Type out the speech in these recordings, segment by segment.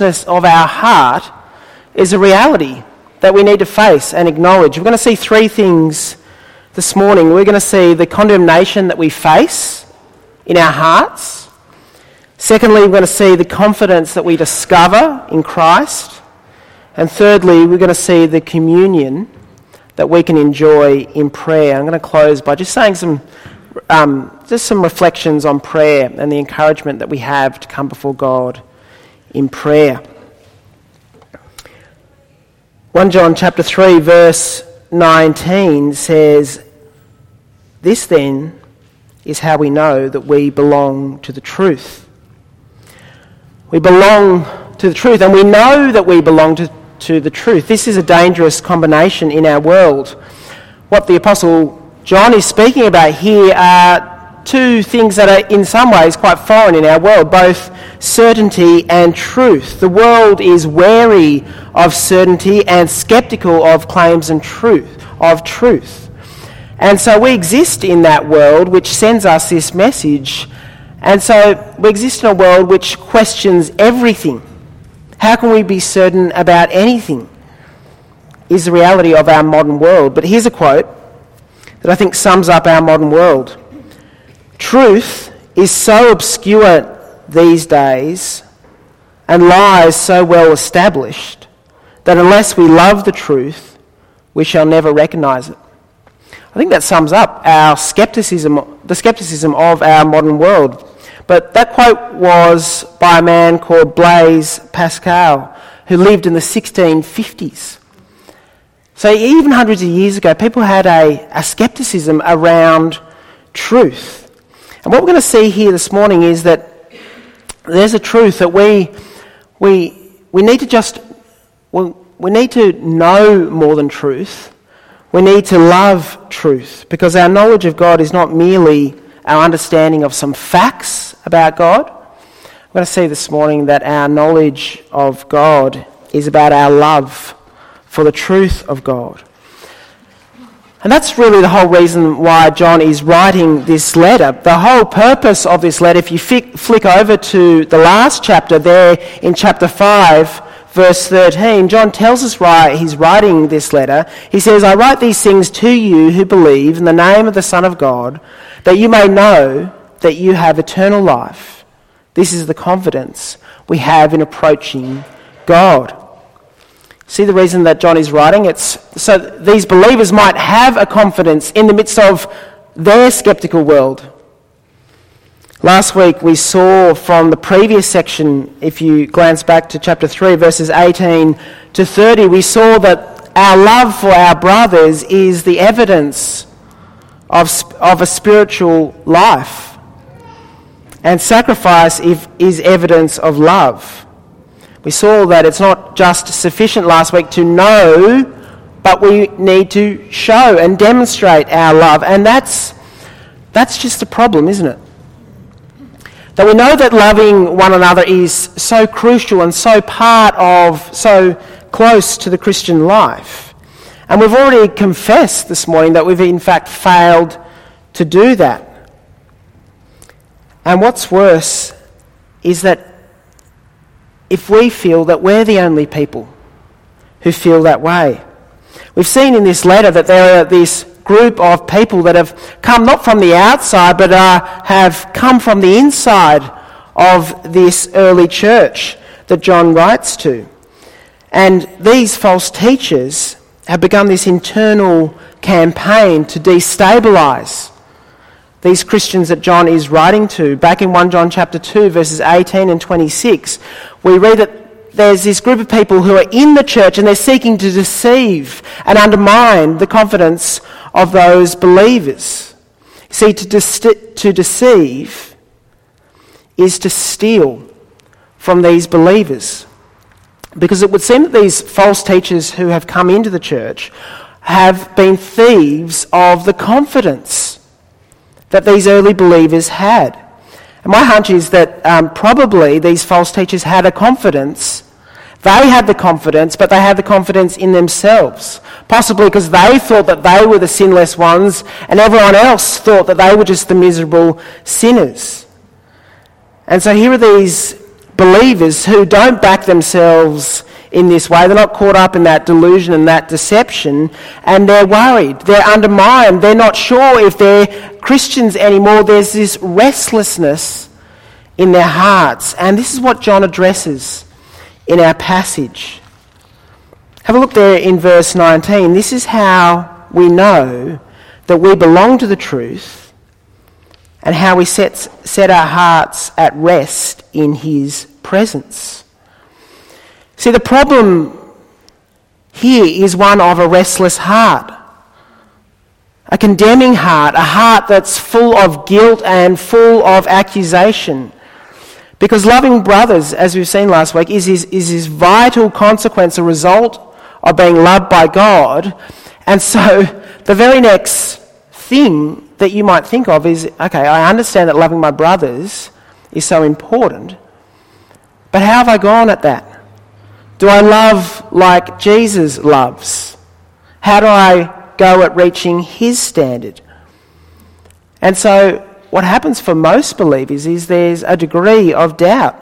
of our heart is a reality that we need to face and acknowledge. We're going to see three things this morning. We're going to see the condemnation that we face in our hearts. Secondly, we're going to see the confidence that we discover in Christ. And thirdly, we're going to see the communion that we can enjoy in prayer. I'm going to close by just saying some, um, just some reflections on prayer and the encouragement that we have to come before God in prayer. 1 John chapter 3 verse 19 says, This then is how we know that we belong to the truth. We belong to the truth, and we know that we belong to, to the truth. This is a dangerous combination in our world. What the Apostle John is speaking about here are two things that are in some ways quite foreign in our world, both certainty and truth. The world is wary of certainty and skeptical of claims and truth, of truth. And so we exist in that world which sends us this message. And so we exist in a world which questions everything. How can we be certain about anything? Is the reality of our modern world. But here's a quote that I think sums up our modern world. Truth is so obscure these days and lies so well established that unless we love the truth, we shall never recognize it. I think that sums up our skepticism, the skepticism of our modern world. But that quote was by a man called Blaise Pascal, who lived in the 1650s. So even hundreds of years ago, people had a, a skepticism around truth. And what we're going to see here this morning is that there's a truth that we, we, we need to just, we, we need to know more than truth. We need to love truth because our knowledge of God is not merely our understanding of some facts about God. We're going to see this morning that our knowledge of God is about our love for the truth of God. And that's really the whole reason why John is writing this letter. The whole purpose of this letter, if you flick over to the last chapter there in chapter 5, verse 13, John tells us why he's writing this letter. He says, I write these things to you who believe in the name of the Son of God, that you may know that you have eternal life. This is the confidence we have in approaching God. See the reason that John is writing? It's so these believers might have a confidence in the midst of their skeptical world. Last week we saw from the previous section, if you glance back to chapter 3, verses 18 to 30, we saw that our love for our brothers is the evidence of, of a spiritual life. And sacrifice is evidence of love. We saw that it's not just sufficient last week to know, but we need to show and demonstrate our love. And that's, that's just a problem, isn't it? That we know that loving one another is so crucial and so part of, so close to the Christian life. And we've already confessed this morning that we've in fact failed to do that. And what's worse is that if we feel that we're the only people who feel that way. We've seen in this letter that there are this group of people that have come not from the outside, but uh, have come from the inside of this early church that John writes to. And these false teachers have begun this internal campaign to destabilize these Christians that John is writing to. Back in 1 John chapter 2, verses 18 and 26, we read that there's this group of people who are in the church and they're seeking to deceive and undermine the confidence of those believers. See, to, de- to deceive is to steal from these believers. Because it would seem that these false teachers who have come into the church have been thieves of the confidence that these early believers had. My hunch is that um, probably these false teachers had a confidence. They had the confidence, but they had the confidence in themselves. Possibly because they thought that they were the sinless ones, and everyone else thought that they were just the miserable sinners. And so here are these believers who don't back themselves in this way. They're not caught up in that delusion and that deception, and they're worried. They're undermined. They're not sure if they're Christians anymore. There's this restlessness in their hearts, and this is what John addresses in our passage. Have a look there in verse 19. This is how we know that we belong to the truth and how we set, set our hearts at rest in his presence. See, the problem here is one of a restless heart, a condemning heart, a heart that's full of guilt and full of accusation. Because loving brothers, as we've seen last week, is his, is his vital consequence, a result of being loved by God. And so the very next thing that you might think of is okay, I understand that loving my brothers is so important, but how have I gone at that? Do I love like Jesus loves? How do I go at reaching his standard? And so, what happens for most believers is there's a degree of doubt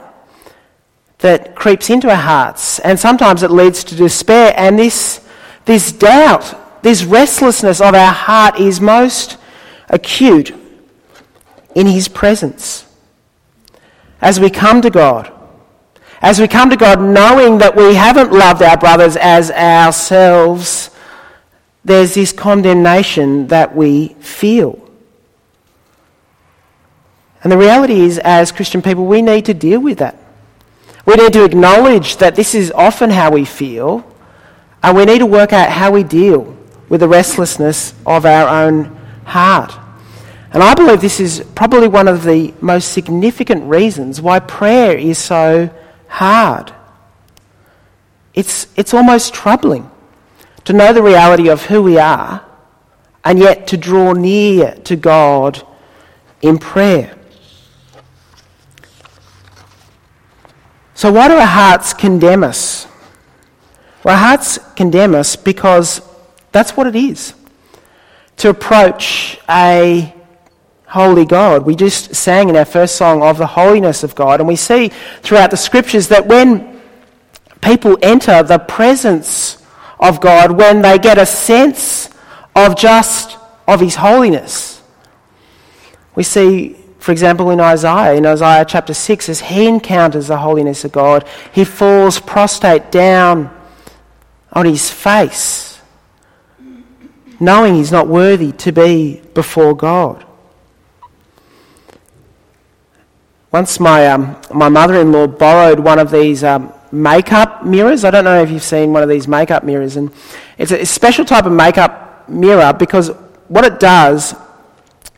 that creeps into our hearts, and sometimes it leads to despair. And this, this doubt, this restlessness of our heart is most acute in his presence. As we come to God, as we come to God knowing that we haven't loved our brothers as ourselves, there's this condemnation that we feel. And the reality is, as Christian people, we need to deal with that. We need to acknowledge that this is often how we feel, and we need to work out how we deal with the restlessness of our own heart. And I believe this is probably one of the most significant reasons why prayer is so hard. It's, it's almost troubling to know the reality of who we are and yet to draw near to God in prayer. So, why do our hearts condemn us? Well, our hearts condemn us because that's what it is to approach a holy God. We just sang in our first song of the holiness of God, and we see throughout the scriptures that when people enter the presence of God, when they get a sense of just of his holiness, we see, for example, in Isaiah, in Isaiah chapter 6, as he encounters the holiness of God, he falls prostrate down on his face, knowing he's not worthy to be before God. Once my, um, my mother in law borrowed one of these um, makeup mirrors. I don't know if you've seen one of these makeup mirrors. And it's a, special type of makeup mirror because what it does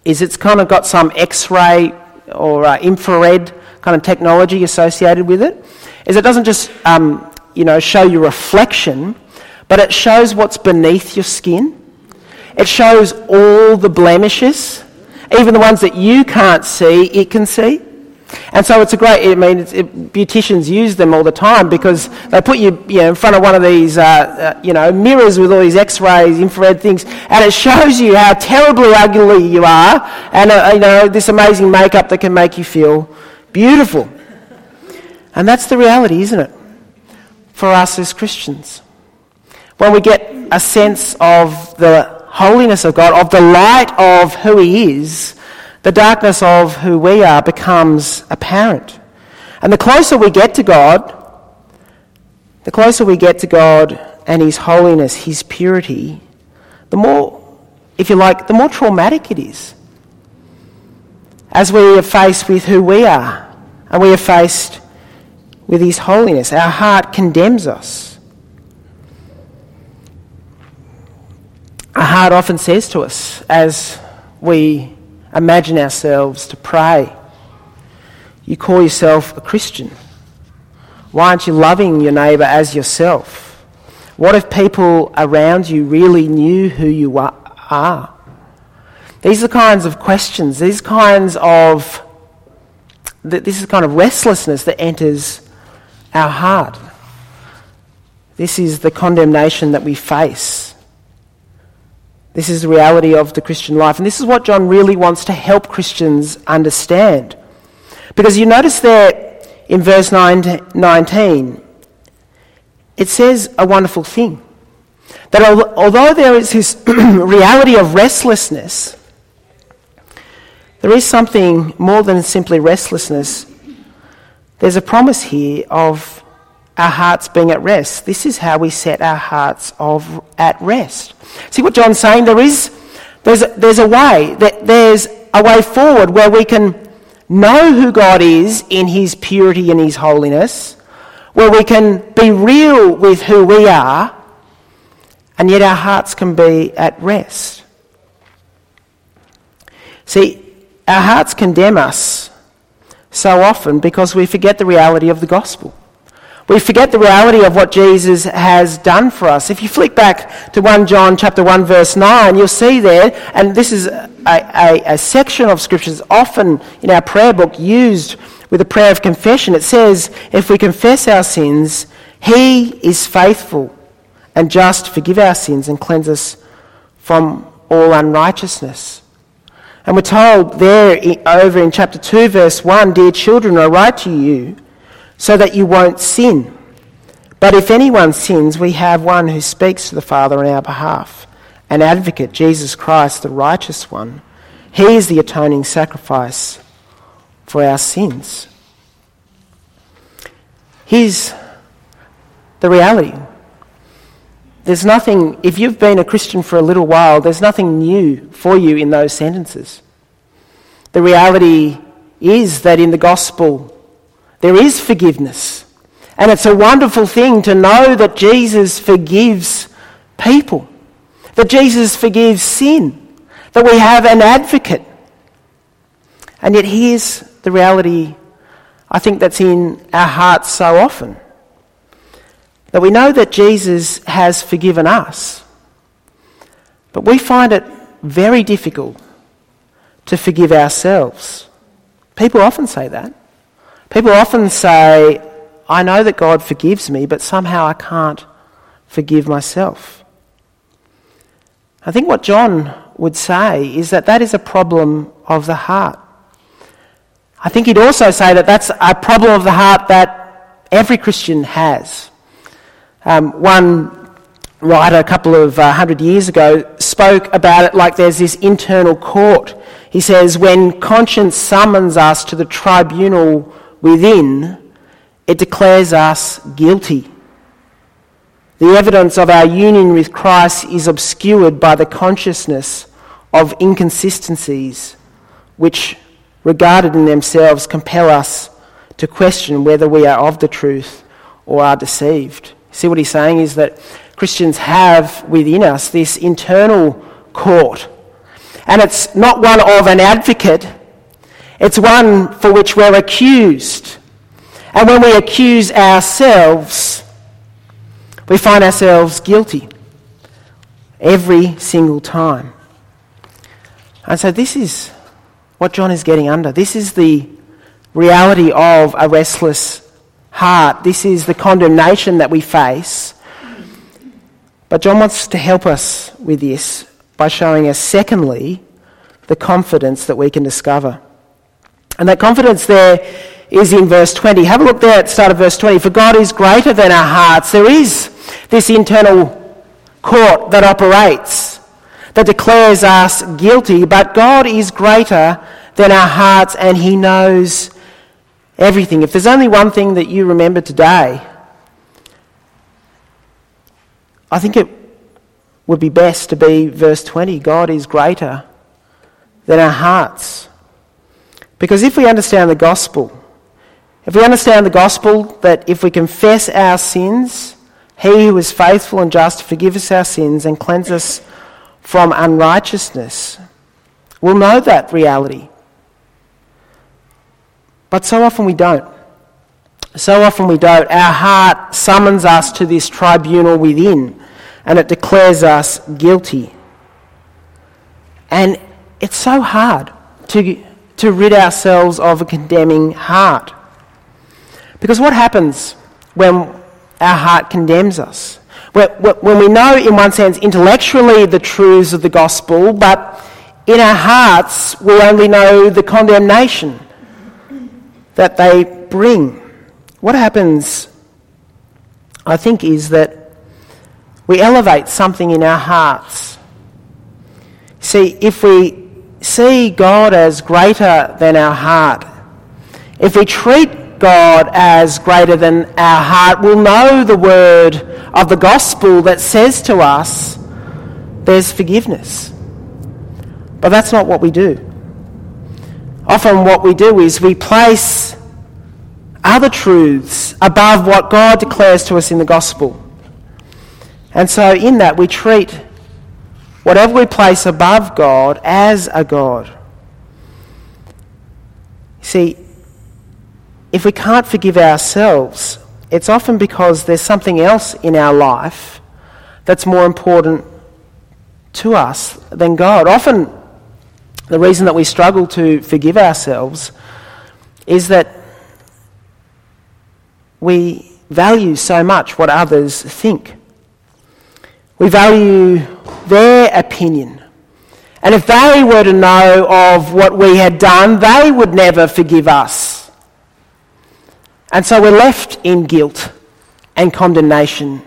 is it's kind of got some X ray or uh, infrared kind of technology associated with it. Is it doesn't just um, you know show your reflection, but it shows what's beneath your skin. It shows all the blemishes, even the ones that you can't see, it can see. And so it's a great, I mean, it, beauticians use them all the time because they put you, you know, in front of one of these, uh, uh, you know, mirrors with all these x-rays, infrared things, and it shows you how terribly ugly you are and, uh, you know, this amazing makeup that can make you feel beautiful. And that's the reality, isn't it? For us as Christians. When we get a sense of the holiness of God, of the light of who He is, the darkness of who we are becomes apparent. And the closer we get to God, the closer we get to God and His holiness, His purity, the more, if you like, the more traumatic it is. As we are faced with who we are and we are faced with His holiness, our heart condemns us. Our heart often says to us as we imagine ourselves to pray. You call yourself a Christian. Why aren't you loving your neighbour as yourself? What if people around you really knew who you are? These are kinds of questions, these kinds of, this is the kind of restlessness that enters our heart. This is the condemnation that we face. This is the reality of the Christian life. And this is what John really wants to help Christians understand. Because you notice there in verse 19, it says a wonderful thing. That although there is this reality of restlessness, there is something more than simply restlessness. There's a promise here of our hearts being at rest. This is how we set our hearts of, at rest. See what John's saying? There is, there's, there's a way, there's a way forward where we can know who God is in his purity and his holiness, where we can be real with who we are, and yet our hearts can be at rest. See, our hearts condemn us so often because we forget the reality of the gospel. We forget the reality of what Jesus has done for us. If you flick back to 1 John chapter 1 verse 9, you'll see there, and this is a, a, a section of scriptures often in our prayer book used with a prayer of confession. It says, if we confess our sins, he is faithful and just to forgive our sins and cleanse us from all unrighteousness. And we're told there over in chapter 2, verse 1 Dear children, I write to you so that you won't sin. But if anyone sins, we have one who speaks to the Father on our behalf, an advocate, Jesus Christ, the righteous one. He is the atoning sacrifice for our sins. Here's the reality. There's nothing, if you've been a Christian for a little while, there's nothing new for you in those sentences. The reality is that in the gospel, there is forgiveness. And it's a wonderful thing to know that Jesus forgives people, that Jesus forgives sin, that we have an advocate. And yet, here's the reality I think that's in our hearts so often that we know that Jesus has forgiven us, but we find it very difficult to forgive ourselves. People often say that. People often say, I know that God forgives me, but somehow I can't forgive myself. I think what John would say is that that is a problem of the heart. I think he'd also say that that's a problem of the heart that every Christian has. Um, one writer a couple of uh, hundred years ago spoke about it like there's this internal court. He says, when conscience summons us to the tribunal within, it declares us guilty. The evidence of our union with Christ is obscured by the consciousness of inconsistencies which, regarded in themselves, compel us to question whether we are of the truth or are deceived. See what he's saying is that Christians have within us this internal court. And it's not one of an advocate, it's one for which we're accused. And when we accuse ourselves, we find ourselves guilty every single time. And so this is what John is getting under. This is the reality of a restless heart. This is the condemnation that we face. But John wants to help us with this by showing us, secondly, the confidence that we can discover. And that confidence there is in verse 20. Have a look there at the start of verse 20. For God is greater than our hearts. There is this internal court that operates, that declares us guilty, but God is greater than our hearts and He knows everything. If there's only one thing that you remember today, I think it would be best to be verse 20 God is greater than our hearts. Because if we understand the gospel, if we understand the gospel that if we confess our sins, he who is faithful and just to forgive us our sins and cleanse us from unrighteousness, we'll know that reality. But so often we don't. So often we don't. Our heart summons us to this tribunal within and it declares us guilty. And it's so hard to to rid ourselves of a condemning heart. Because what happens when our heart condemns us? When we know, in one sense, intellectually the truths of the gospel, but in our hearts we only know the condemnation that they bring. what happens, I think, is that we elevate something in our hearts. See, if we see God as greater than our heart, if we treat God as greater than our heart, we'll know the word of the gospel that says to us, there's forgiveness. But that's not what we do. Often, what we do is we place other truths above what God declares to us in the gospel. And so, in that, we treat whatever we place above God as a God. See, if we can't forgive ourselves, it's often because there's something else in our life that's more important to us than God. Often, the reason that we struggle to forgive ourselves is that we value so much what others think. We value their opinion. And if they were to know of what we had done, they would never forgive us. And so we're left in guilt and condemnation.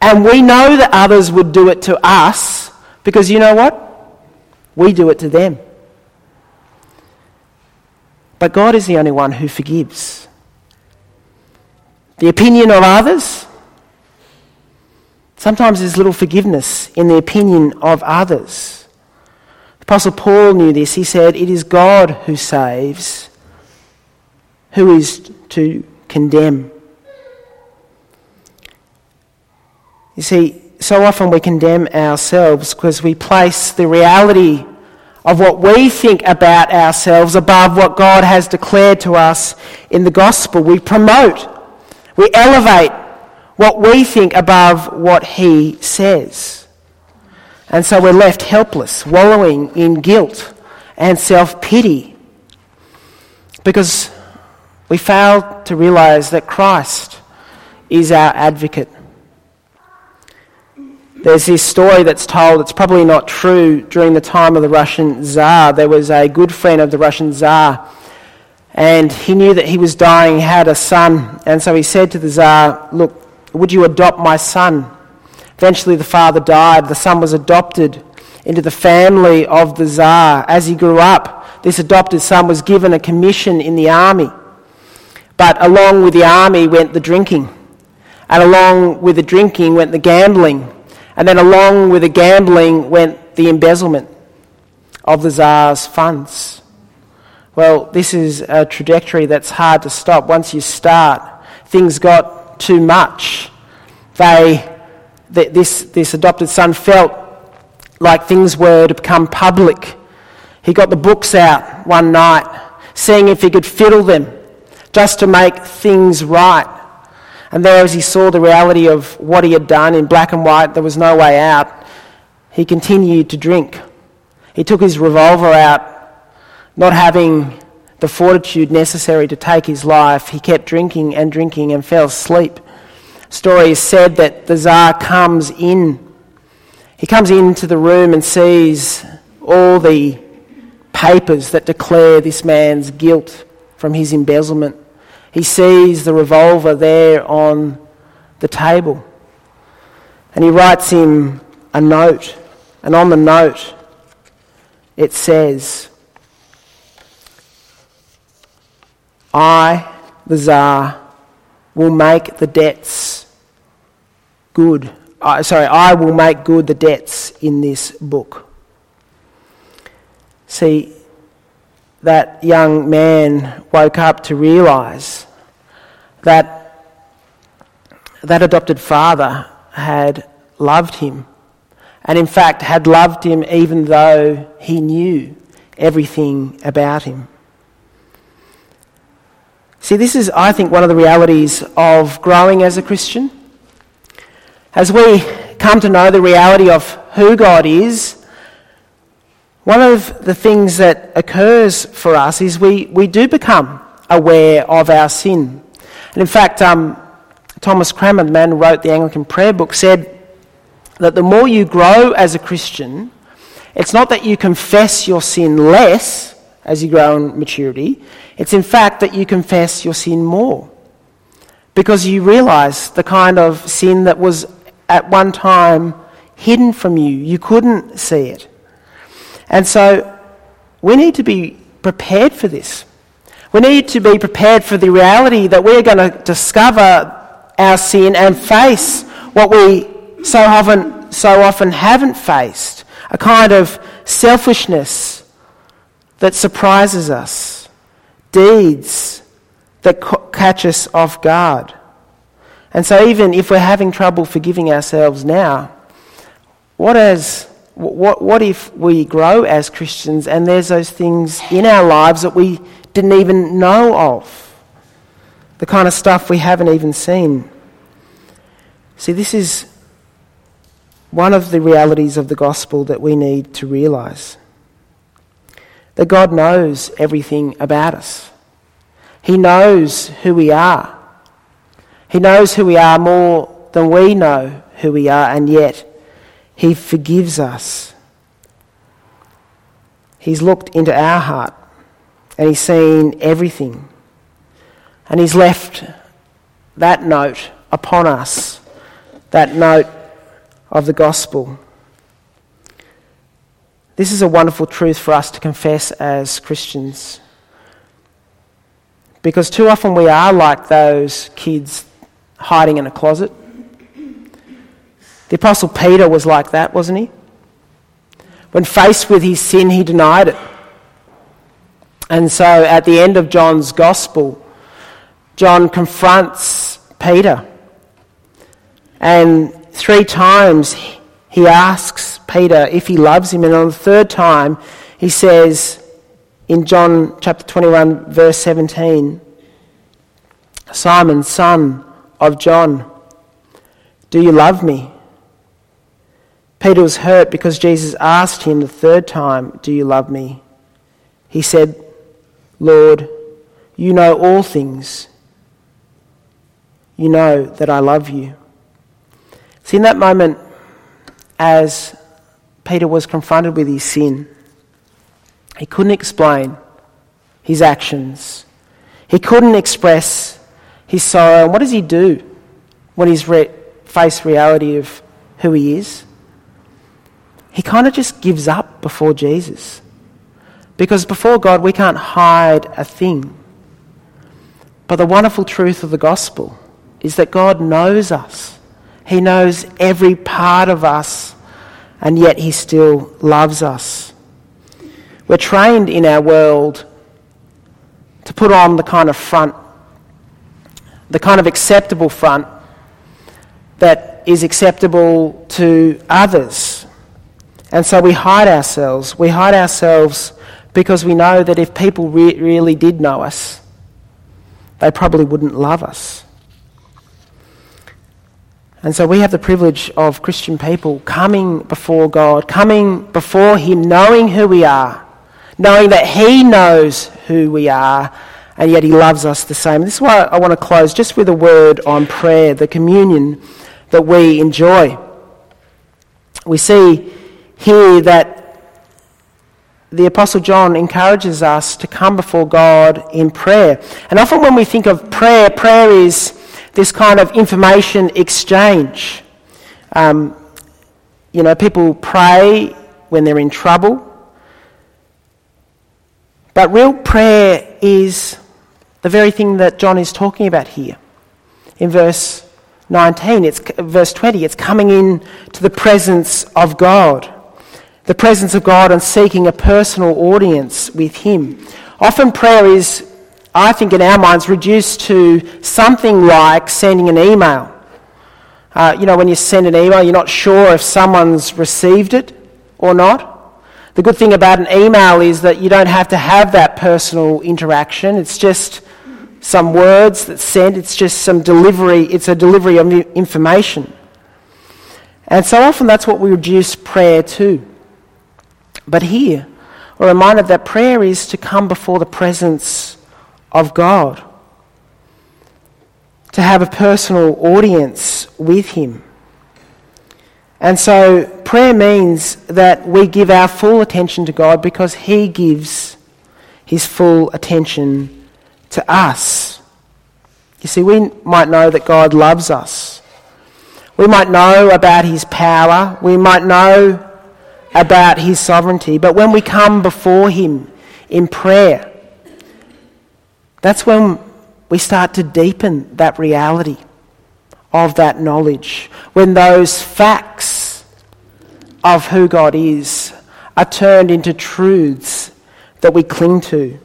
And we know that others would do it to us because you know what? We do it to them. But God is the only one who forgives. The opinion of others, sometimes there's little forgiveness in the opinion of others. The Apostle Paul knew this. He said, It is God who saves. Who is to condemn? You see, so often we condemn ourselves because we place the reality of what we think about ourselves above what God has declared to us in the gospel. We promote, we elevate what we think above what He says. And so we're left helpless, wallowing in guilt and self pity because we fail to realize that Christ is our advocate. There's this story that's told, it's probably not true, during the time of the Russian Tsar. There was a good friend of the Russian Tsar, and he knew that he was dying, had a son, and so he said to the Tsar, Look, would you adopt my son? Eventually, the father died. The son was adopted into the family of the Tsar. As he grew up, this adopted son was given a commission in the army. But along with the army went the drinking, and along with the drinking went the gambling and then along with the gambling went the embezzlement of the Tsar's funds. Well, this is a trajectory that's hard to stop. Once you start, things got too much. They, this, this adopted son felt like things were to become public. He got the books out one night, seeing if he could fiddle them just to make things right. And there, as he saw the reality of what he had done in black and white, there was no way out, he continued to drink. He took his revolver out, not having the fortitude necessary to take his life. He kept drinking and drinking and fell asleep. Story is said that the Tsar comes in. He comes into the room and sees all the papers that declare this man's guilt from his embezzlement. He sees the revolver there on the table. And he writes him a note. And on the note, it says, I, the Tsar, will make the debts good. Uh, sorry, I will make good the debts in this book. See, that young man woke up to realize that that adopted father had loved him, and in fact had loved him even though he knew everything about him. See, this is, I think, one of the realities of growing as a Christian. As we come to know the reality of who God is, one of the things that occurs for us is we, we do become aware of our sin. And in fact, um, Thomas Cranmer, the man who wrote the Anglican Prayer Book, said that the more you grow as a Christian, it's not that you confess your sin less as you grow in maturity, it's in fact that you confess your sin more because you realize the kind of sin that was at one time hidden from you. You couldn't see it. And so we need to be prepared for this. We need to be prepared for the reality that we're going to discover our sin and face what we so often, so often haven't faced a kind of selfishness that surprises us, deeds that catch us off guard. And so, even if we're having trouble forgiving ourselves now, what, as, what, what if we grow as Christians and there's those things in our lives that we didn't even know of? The kind of stuff we haven't even seen. See, this is one of the realities of the gospel that we need to realize that God knows everything about us. He knows who we are. He knows who we are more than we know who we are, and yet He forgives us. He's looked into our heart and He's seen everything. And He's left that note upon us, that note of the gospel. This is a wonderful truth for us to confess as Christians. Because too often we are like those kids hiding in a closet. The Apostle Peter was like that, wasn't he? When faced with his sin, he denied it. And so at the end of John's Gospel, John confronts Peter. And three times he asks Peter if he loves him. And on the third time, he says in John chapter 21, verse 17, Simon, son of John, do you love me? Peter was hurt because Jesus asked him the third time, Do you love me? He said, Lord, you know all things. You know that I love you. See, in that moment, as Peter was confronted with his sin, he couldn't explain his actions. He couldn't express his sorrow. And what does he do when he's re- faced reality of who he is? He kind of just gives up before Jesus. Because before God, we can't hide a thing. But the wonderful truth of the gospel is that God knows us. He knows every part of us, and yet He still loves us. We're trained in our world to put on the kind of front, the kind of acceptable front that is acceptable to others. And so we hide ourselves. We hide ourselves because we know that if people re- really did know us, they probably wouldn't love us. And so we have the privilege of Christian people coming before God, coming before Him, knowing who we are, knowing that He knows who we are, and yet He loves us the same. This is why I want to close just with a word on prayer, the communion that we enjoy. We see here that the Apostle John encourages us to come before God in prayer. And often when we think of prayer, prayer is this kind of information exchange. Um, you know, people pray when they're in trouble. But real prayer is the very thing that John is talking about here. In verse 19, it's verse 20, it's coming in to the presence of God the presence of God and seeking a personal audience with Him. Often prayer is, I think, in our minds, reduced to something like sending an email. Uh, you know, when you send an email, you're not sure if someone's received it or not. The good thing about an email is that you don't have to have that personal interaction. It's just some words that's sent, it's just some delivery, it's a delivery of information. And so often that's what we reduce prayer to. But here, we're reminded that prayer is to come before the presence of God, to have a personal audience with Him. And so prayer means that we give our full attention to God because He gives His full attention to us. You see, we might know that God loves us. We might know about his power. We might know about his sovereignty. But when we come before him in prayer, that's when we start to deepen that reality of that knowledge. When those facts of who God is are turned into truths that we cling to.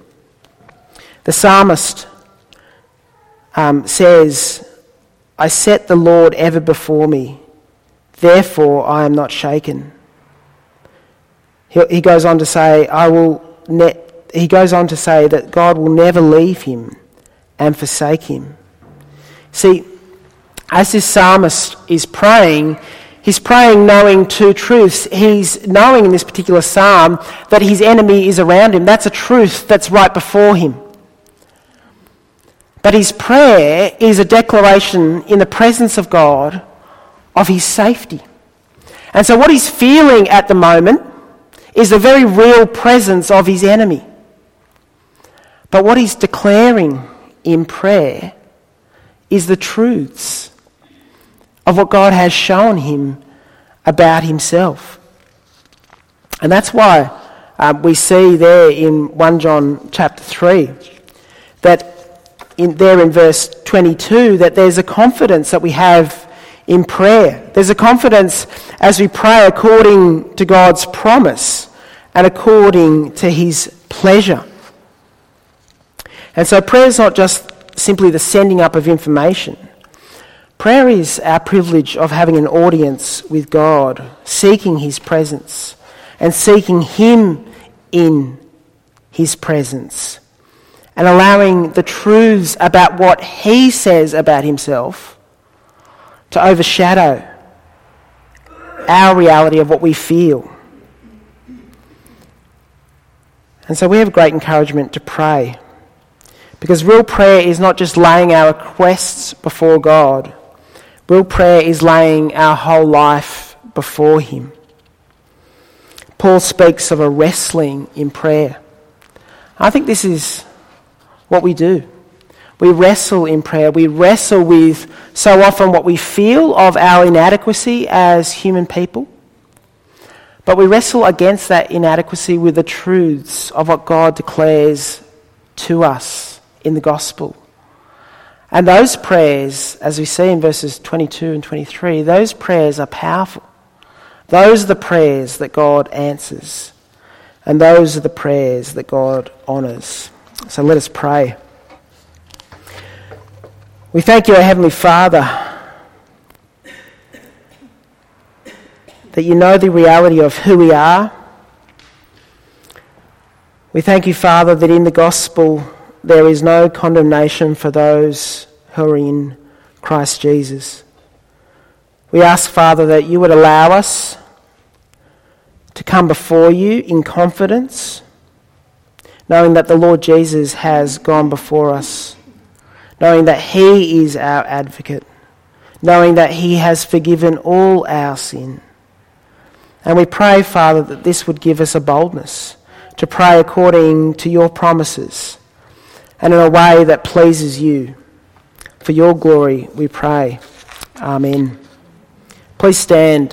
The psalmist um, says, I set the Lord ever before me, therefore I am not shaken. He, he goes on to say, I will ne- he goes on to say that God will never leave him and forsake him. See, as this psalmist is praying, he's praying knowing two truths. He's knowing in this particular psalm that his enemy is around him. That's a truth that's right before him. But his prayer is a declaration in the presence of God of his safety. And so, what he's feeling at the moment is the very real presence of his enemy. But what he's declaring in prayer is the truths of what God has shown him about himself. And that's why uh, we see there in 1 John chapter 3 that in, there in verse 22 that there's a confidence that we have in prayer. There's a confidence as we pray according to God's promise and according to his pleasure. And so prayer is not just simply the sending up of information. Prayer is our privilege of having an audience with God, seeking his presence and seeking him in his presence and allowing the truths about what he says about himself to overshadow our reality of what we feel. And so we have great encouragement to pray. Because real prayer is not just laying our requests before God, real prayer is laying our whole life before Him. Paul speaks of a wrestling in prayer. I think this is what we do. We wrestle in prayer. We wrestle with so often what we feel of our inadequacy as human people. But we wrestle against that inadequacy with the truths of what God declares to us in the gospel. And those prayers, as we see in verses 22 and 23, those prayers are powerful. Those are the prayers that God answers. And those are the prayers that God honours. So let us pray. We thank you, our Heavenly Father, that you know the reality of who we are. We thank you, Father, that in the gospel there is no condemnation for those who are in Christ Jesus. We ask, Father, that you would allow us to come before you in confidence knowing that the Lord Jesus has gone before us, knowing that He is our advocate, knowing that He has forgiven all our sin. And we pray, Father, that this would give us a boldness to pray according to your promises and in a way that pleases you. For your glory, we pray. Amen. Please stand.